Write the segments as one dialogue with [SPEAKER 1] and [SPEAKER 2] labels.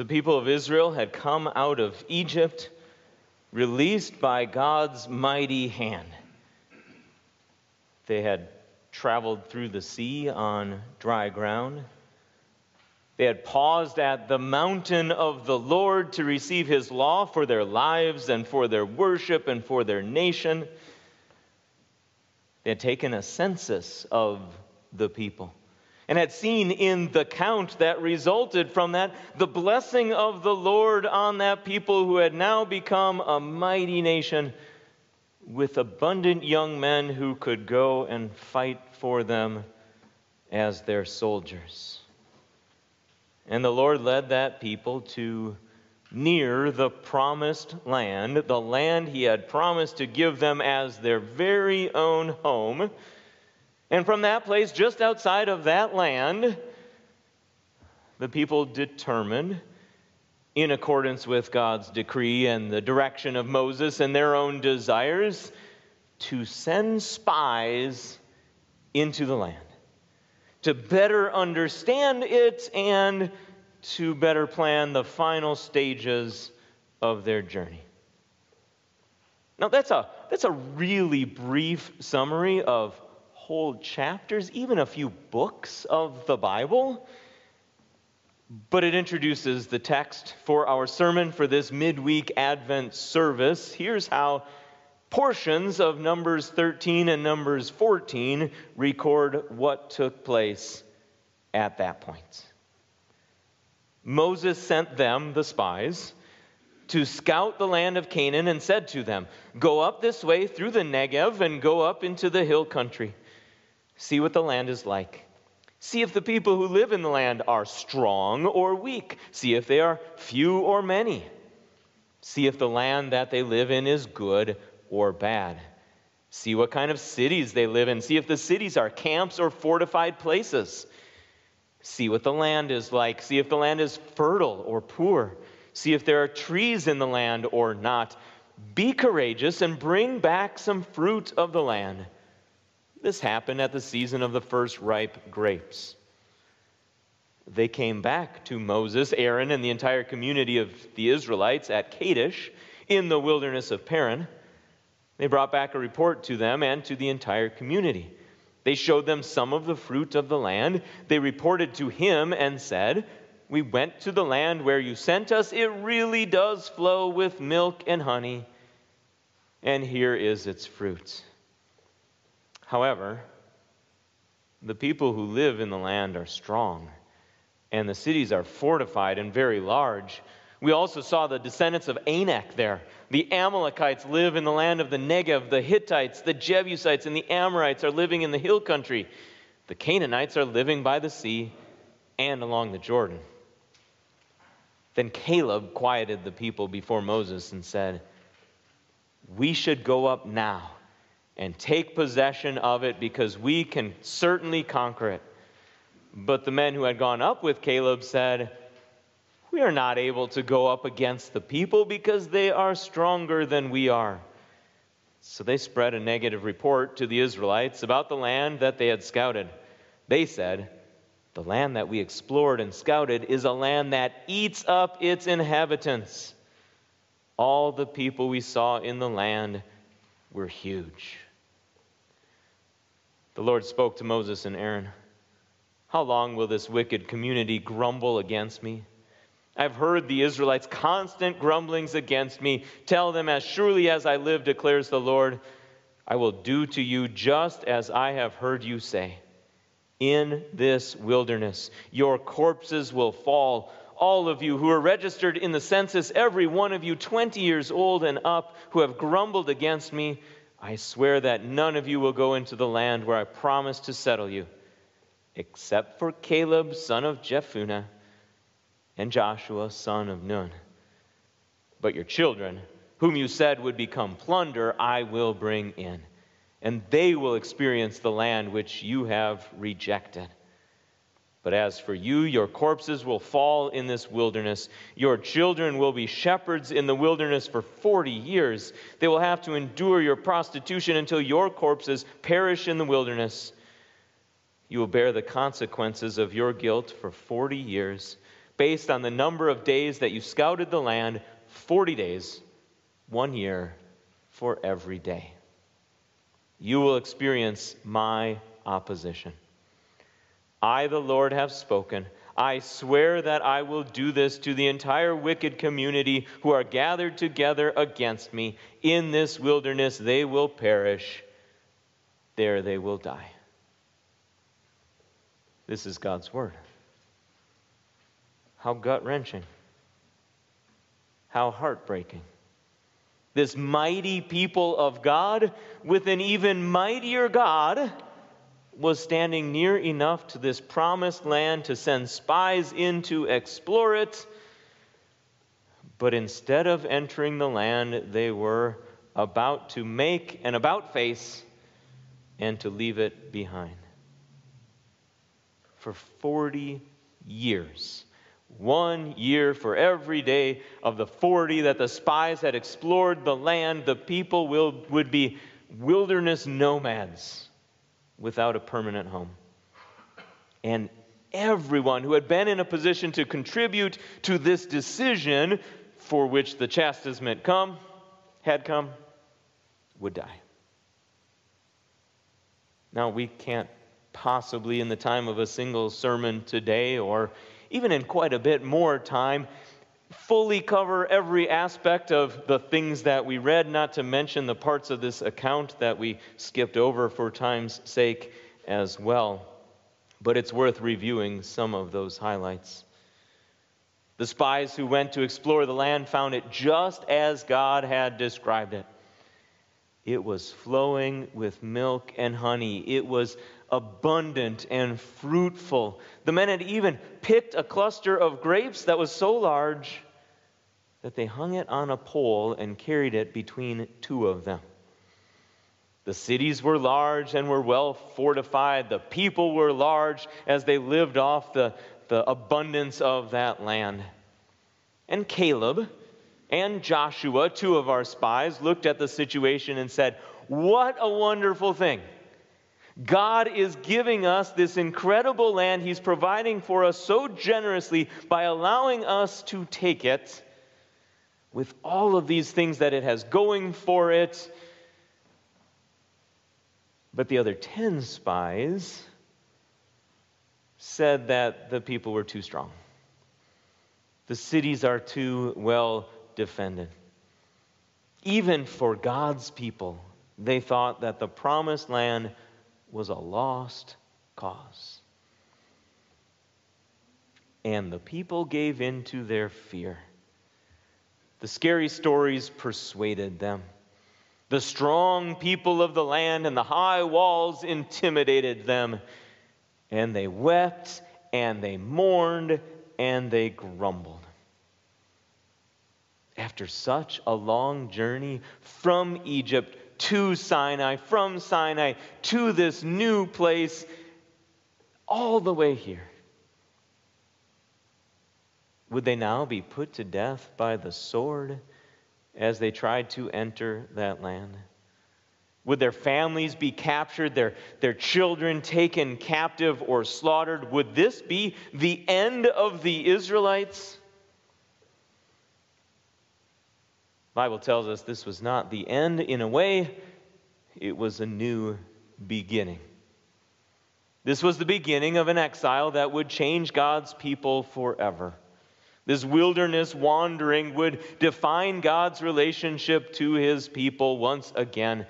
[SPEAKER 1] The people of Israel had come out of Egypt, released by God's mighty hand. They had traveled through the sea on dry ground. They had paused at the mountain of the Lord to receive his law for their lives and for their worship and for their nation. They had taken a census of the people and had seen in the count that resulted from that the blessing of the Lord on that people who had now become a mighty nation with abundant young men who could go and fight for them as their soldiers. And the Lord led that people to near the promised land, the land He had promised to give them as their very own home. And from that place, just outside of that land, the people determined, in accordance with God's decree and the direction of Moses and their own desires, to send spies into the land to better understand it and to better plan the final stages of their journey. Now, that's a, that's a really brief summary of whole chapters, even a few books of the Bible. But it introduces the text for our sermon for this midweek Advent service. Here's how portions of Numbers 13 and Numbers 14 record what took place at that point. Moses sent them, the spies, to scout the land of Canaan and said to them, Go up this way through the Negev and go up into the hill country. See what the land is like. See if the people who live in the land are strong or weak. See if they are few or many. See if the land that they live in is good or bad. See what kind of cities they live in. See if the cities are camps or fortified places. See what the land is like. See if the land is fertile or poor. See if there are trees in the land or not. Be courageous and bring back some fruit of the land. This happened at the season of the first ripe grapes. They came back to Moses, Aaron, and the entire community of the Israelites at Kadesh in the wilderness of Paran. They brought back a report to them and to the entire community. They showed them some of the fruit of the land. They reported to him and said, We went to the land where you sent us. It really does flow with milk and honey, and here is its fruit. However, the people who live in the land are strong, and the cities are fortified and very large. We also saw the descendants of Anak there. The Amalekites live in the land of the Negev. The Hittites, the Jebusites, and the Amorites are living in the hill country. The Canaanites are living by the sea and along the Jordan. Then Caleb quieted the people before Moses and said, We should go up now and take possession of it because we can certainly conquer it. But the men who had gone up with Caleb said, We are not able to go up against the people because they are stronger than we are. So they spread a negative report to the Israelites about the land that they had scouted. They said, The land that we explored and scouted is a land that eats up its inhabitants. All the people we saw in the land were huge. The Lord spoke to Moses and Aaron How long will this wicked community grumble against me? I've heard the Israelites' constant grumblings against me. Tell them, as surely as I live, declares the Lord, I will do to you just as I have heard you say. In this wilderness, your corpses will fall. All of you who are registered in the census, every one of you 20 years old and up, who have grumbled against me, I swear that none of you will go into the land where I promised to settle you, except for Caleb, son of Jephunneh, and Joshua, son of Nun. But your children, whom you said would become plunder, I will bring in, and they will experience the land which you have rejected. But as for you, your corpses will fall in this wilderness. Your children will be shepherds in the wilderness for 40 years. They will have to endure your prostitution until your corpses perish in the wilderness. You will bear the consequences of your guilt for 40 years. based on the number of days that you scouted the land 40 days, one year for every day. You will experience my opposition. I, the Lord, have spoken. I swear that I will do this to the entire wicked community who are gathered together against me. In this wilderness they will perish, there they will die. This is God's word. How gut wrenching. How heartbreaking. This mighty people of God with an even mightier God was standing near enough to this promised land to send spies in to explore it. But instead of entering the land, they were about to make an about face and to leave it behind. For 40 years, one year for every day of the 40 that the spies had explored the land, the people will, would be wilderness nomads without a permanent home. And everyone who had been in a position to contribute to this decision for which the chastisement come had come would die. Now we can't possibly in the time of a single sermon today or even in quite a bit more time fully cover every aspect of the things that we read, not to mention the parts of this account that we skipped over for time's sake as well. But it's worth reviewing some of those highlights. The spies who went to explore the land found it just as God had described it. It was flowing with milk and honey. It was abundant and fruitful. The men had even picked a cluster of grapes that was so large that they hung it on a pole and carried it between two of them. The cities were large and were well fortified. The people were large as they lived off the, the abundance of that land. And Caleb and Joshua, two of our spies, looked at the situation and said, What a wonderful thing! God is giving us this incredible land. He's providing for us so generously by allowing us to take it with all of these things that it has going for it. But the other 10 spies said that the people were too strong. The cities are too well defended. Even for God's people, they thought that the promised land was a lost cause. And the people gave in to their fear. The scary stories persuaded them. The strong people of the land and the high walls intimidated them. And they wept and they mourned and they grumbled. After such a long journey from Egypt to Sinai, from Sinai to this new place, all the way here. Would they now be put to death by the sword as they tried to enter that land? Would their families be captured, their, their children taken captive or slaughtered? Would this be the end of the Israelites? Bible tells us this was not the end in a way, it was a new beginning. This was the beginning of an exile that would change God's people forever. This wilderness wandering would define God's relationship to his people once again.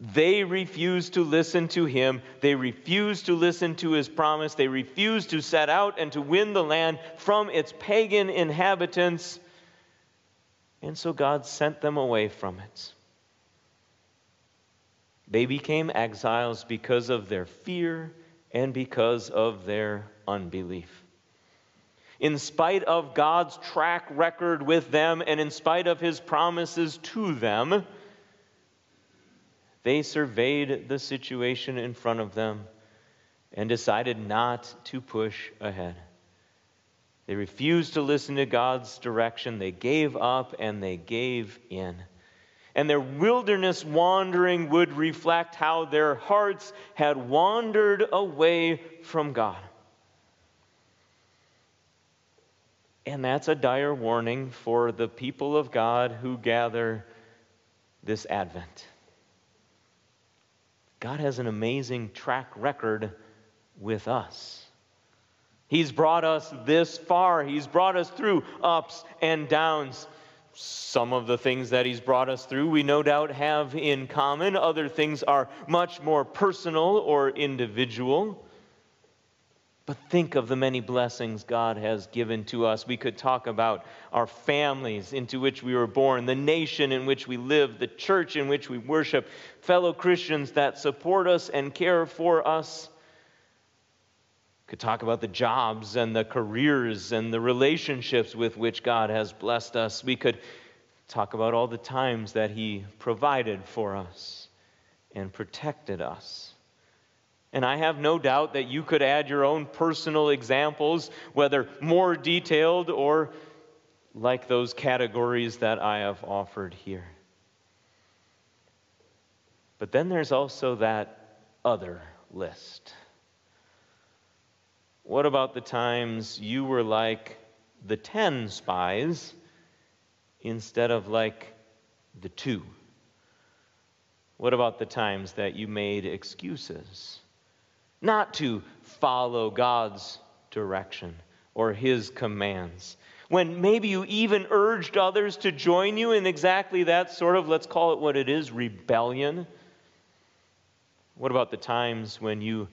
[SPEAKER 1] They refused to listen to him. They refused to listen to his promise. They refused to set out and to win the land from its pagan inhabitants. And so God sent them away from it. They became exiles because of their fear and because of their unbelief. In spite of God's track record with them and in spite of his promises to them, they surveyed the situation in front of them and decided not to push ahead. They refused to listen to God's direction. They gave up and they gave in. And their wilderness wandering would reflect how their hearts had wandered away from God. And that's a dire warning for the people of God who gather this Advent. God has an amazing track record with us. He's brought us this far. He's brought us through ups and downs. Some of the things that He's brought us through, we no doubt have in common. Other things are much more personal or individual. But think of the many blessings God has given to us. We could talk about our families into which we were born, the nation in which we live, the church in which we worship, fellow Christians that support us and care for us. Could talk about the jobs and the careers and the relationships with which God has blessed us. We could talk about all the times that He provided for us and protected us. And I have no doubt that you could add your own personal examples, whether more detailed or like those categories that I have offered here. But then there's also that other list. What about the times you were like the 10 spies instead of like the two? What about the times that you made excuses? not to follow God's direction or His commands. When maybe you even urged others to join you in exactly that sort of, let's call it what it is, rebellion. What about the times when you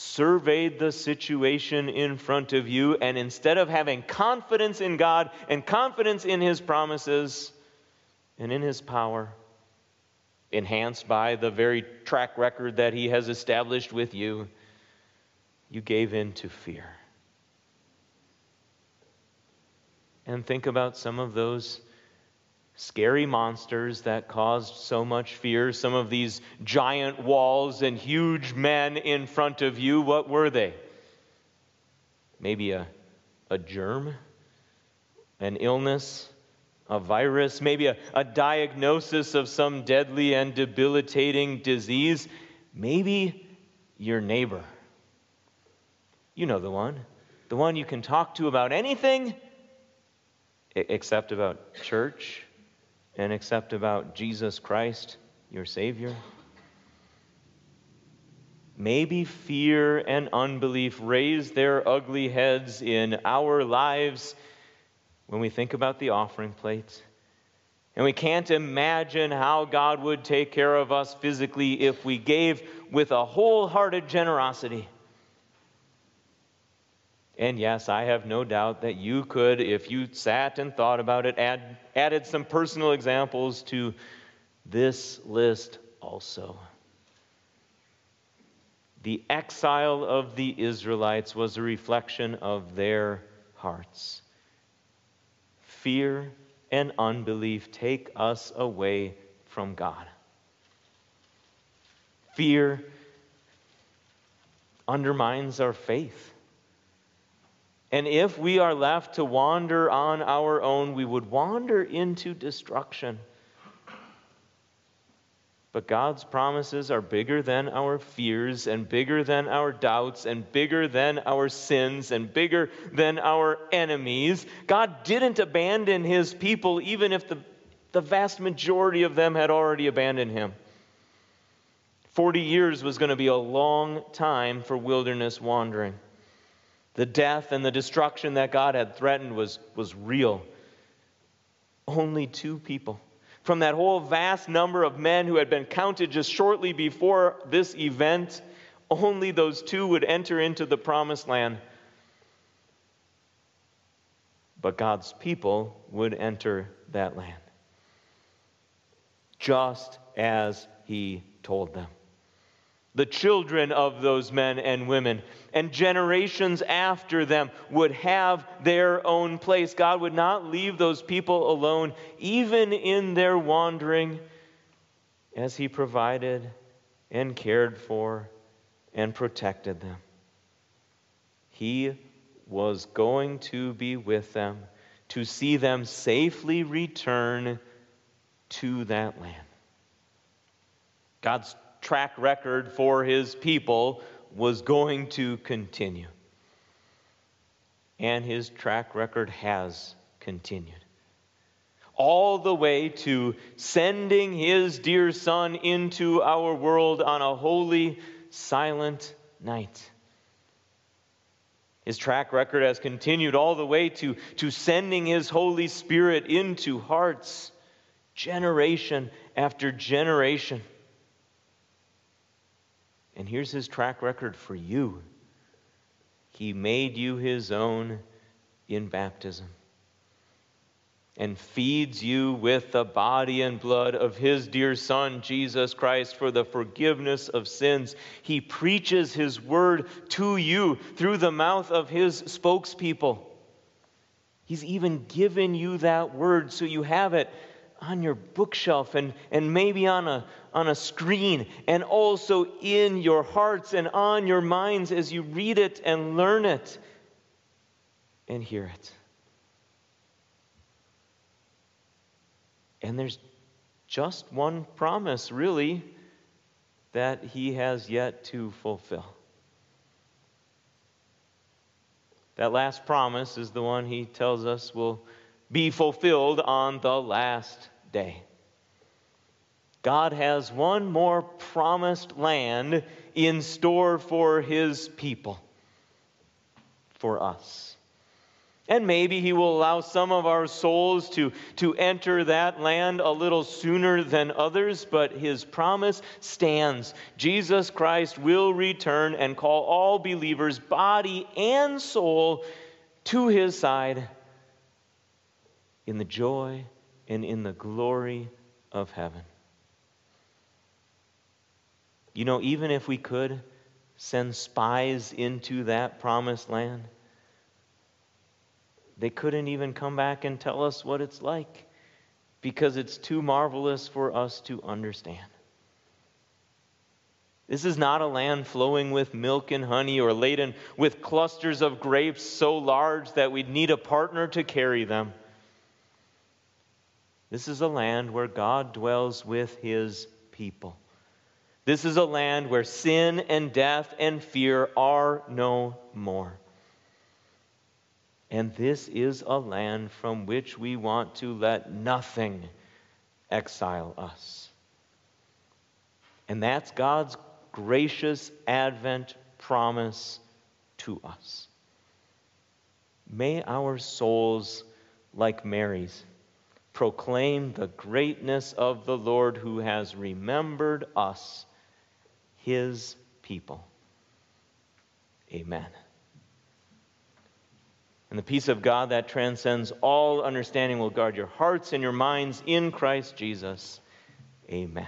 [SPEAKER 1] surveyed the situation in front of you and instead of having confidence in God and confidence in His promises and in His power, enhanced by the very track record that He has established with you, you gave in to fear. And think about some of those scary monsters that caused so much fear, some of these giant walls and huge men in front of you. What were they? Maybe a, a germ, an illness, a virus, maybe a, a diagnosis of some deadly and debilitating disease, maybe your neighbor you know the one. The one you can talk to about anything except about church and except about Jesus Christ, your Savior. Maybe fear and unbelief raise their ugly heads in our lives when we think about the offering plate. And we can't imagine how God would take care of us physically if we gave with a wholehearted generosity. And yes, I have no doubt that you could, if you sat and thought about it, add, added some personal examples to this list also. The exile of the Israelites was a reflection of their hearts. Fear and unbelief take us away from God. Fear undermines our faith. And if we are left to wander on our own, we would wander into destruction. But God's promises are bigger than our fears, and bigger than our doubts, and bigger than our sins, and bigger than our enemies. God didn't abandon his people, even if the, the vast majority of them had already abandoned him. 40 years was going to be a long time for wilderness wandering. The death and the destruction that God had threatened was, was real. Only two people. From that whole vast number of men who had been counted just shortly before this event, only those two would enter into the promised land. But God's people would enter that land. Just as He told them the children of those men and women, and generations after them would have their own place. God would not leave those people alone, even in their wandering, as He provided and cared for and protected them. He was going to be with them to see them safely return to that land. God's track record for his people was going to continue. and his track record has continued. All the way to sending his dear son into our world on a holy, silent night. His track record has continued all the way to, to sending his Holy Spirit into hearts, generation after generation. And here's his track record for you He made you his own in baptism and feeds you with the body and blood of his dear Son, Jesus Christ, for the forgiveness of sins. He preaches his word to you through the mouth of his spokespeople. He's even given you that word so you have it on your bookshelf and, and maybe on a, on a screen and also in your hearts and on your minds as you read it and learn it and hear it. And there's just one promise, really, that he has yet to fulfill. That last promise is the one he tells us will be fulfilled on the last day. God has one more promised land in store for his people, for us. And maybe he will allow some of our souls to, to enter that land a little sooner than others, but his promise stands. Jesus Christ will return and call all believers, body and soul, to his side in the joy and in the glory of heaven. You know, even if we could send spies into that promised land, they couldn't even come back and tell us what it's like because it's too marvelous for us to understand. This is not a land flowing with milk and honey or laden with clusters of grapes so large that we'd need a partner to carry them. This is a land where God dwells with his people. This is a land where sin and death and fear are no more. And this is a land from which we want to let nothing exile us. And that's God's gracious Advent promise to us. May our souls, like Mary's, proclaim the greatness of the Lord who has remembered us, his people. Amen. And the peace of God that transcends all understanding will guard your hearts and your minds in Christ Jesus. Amen.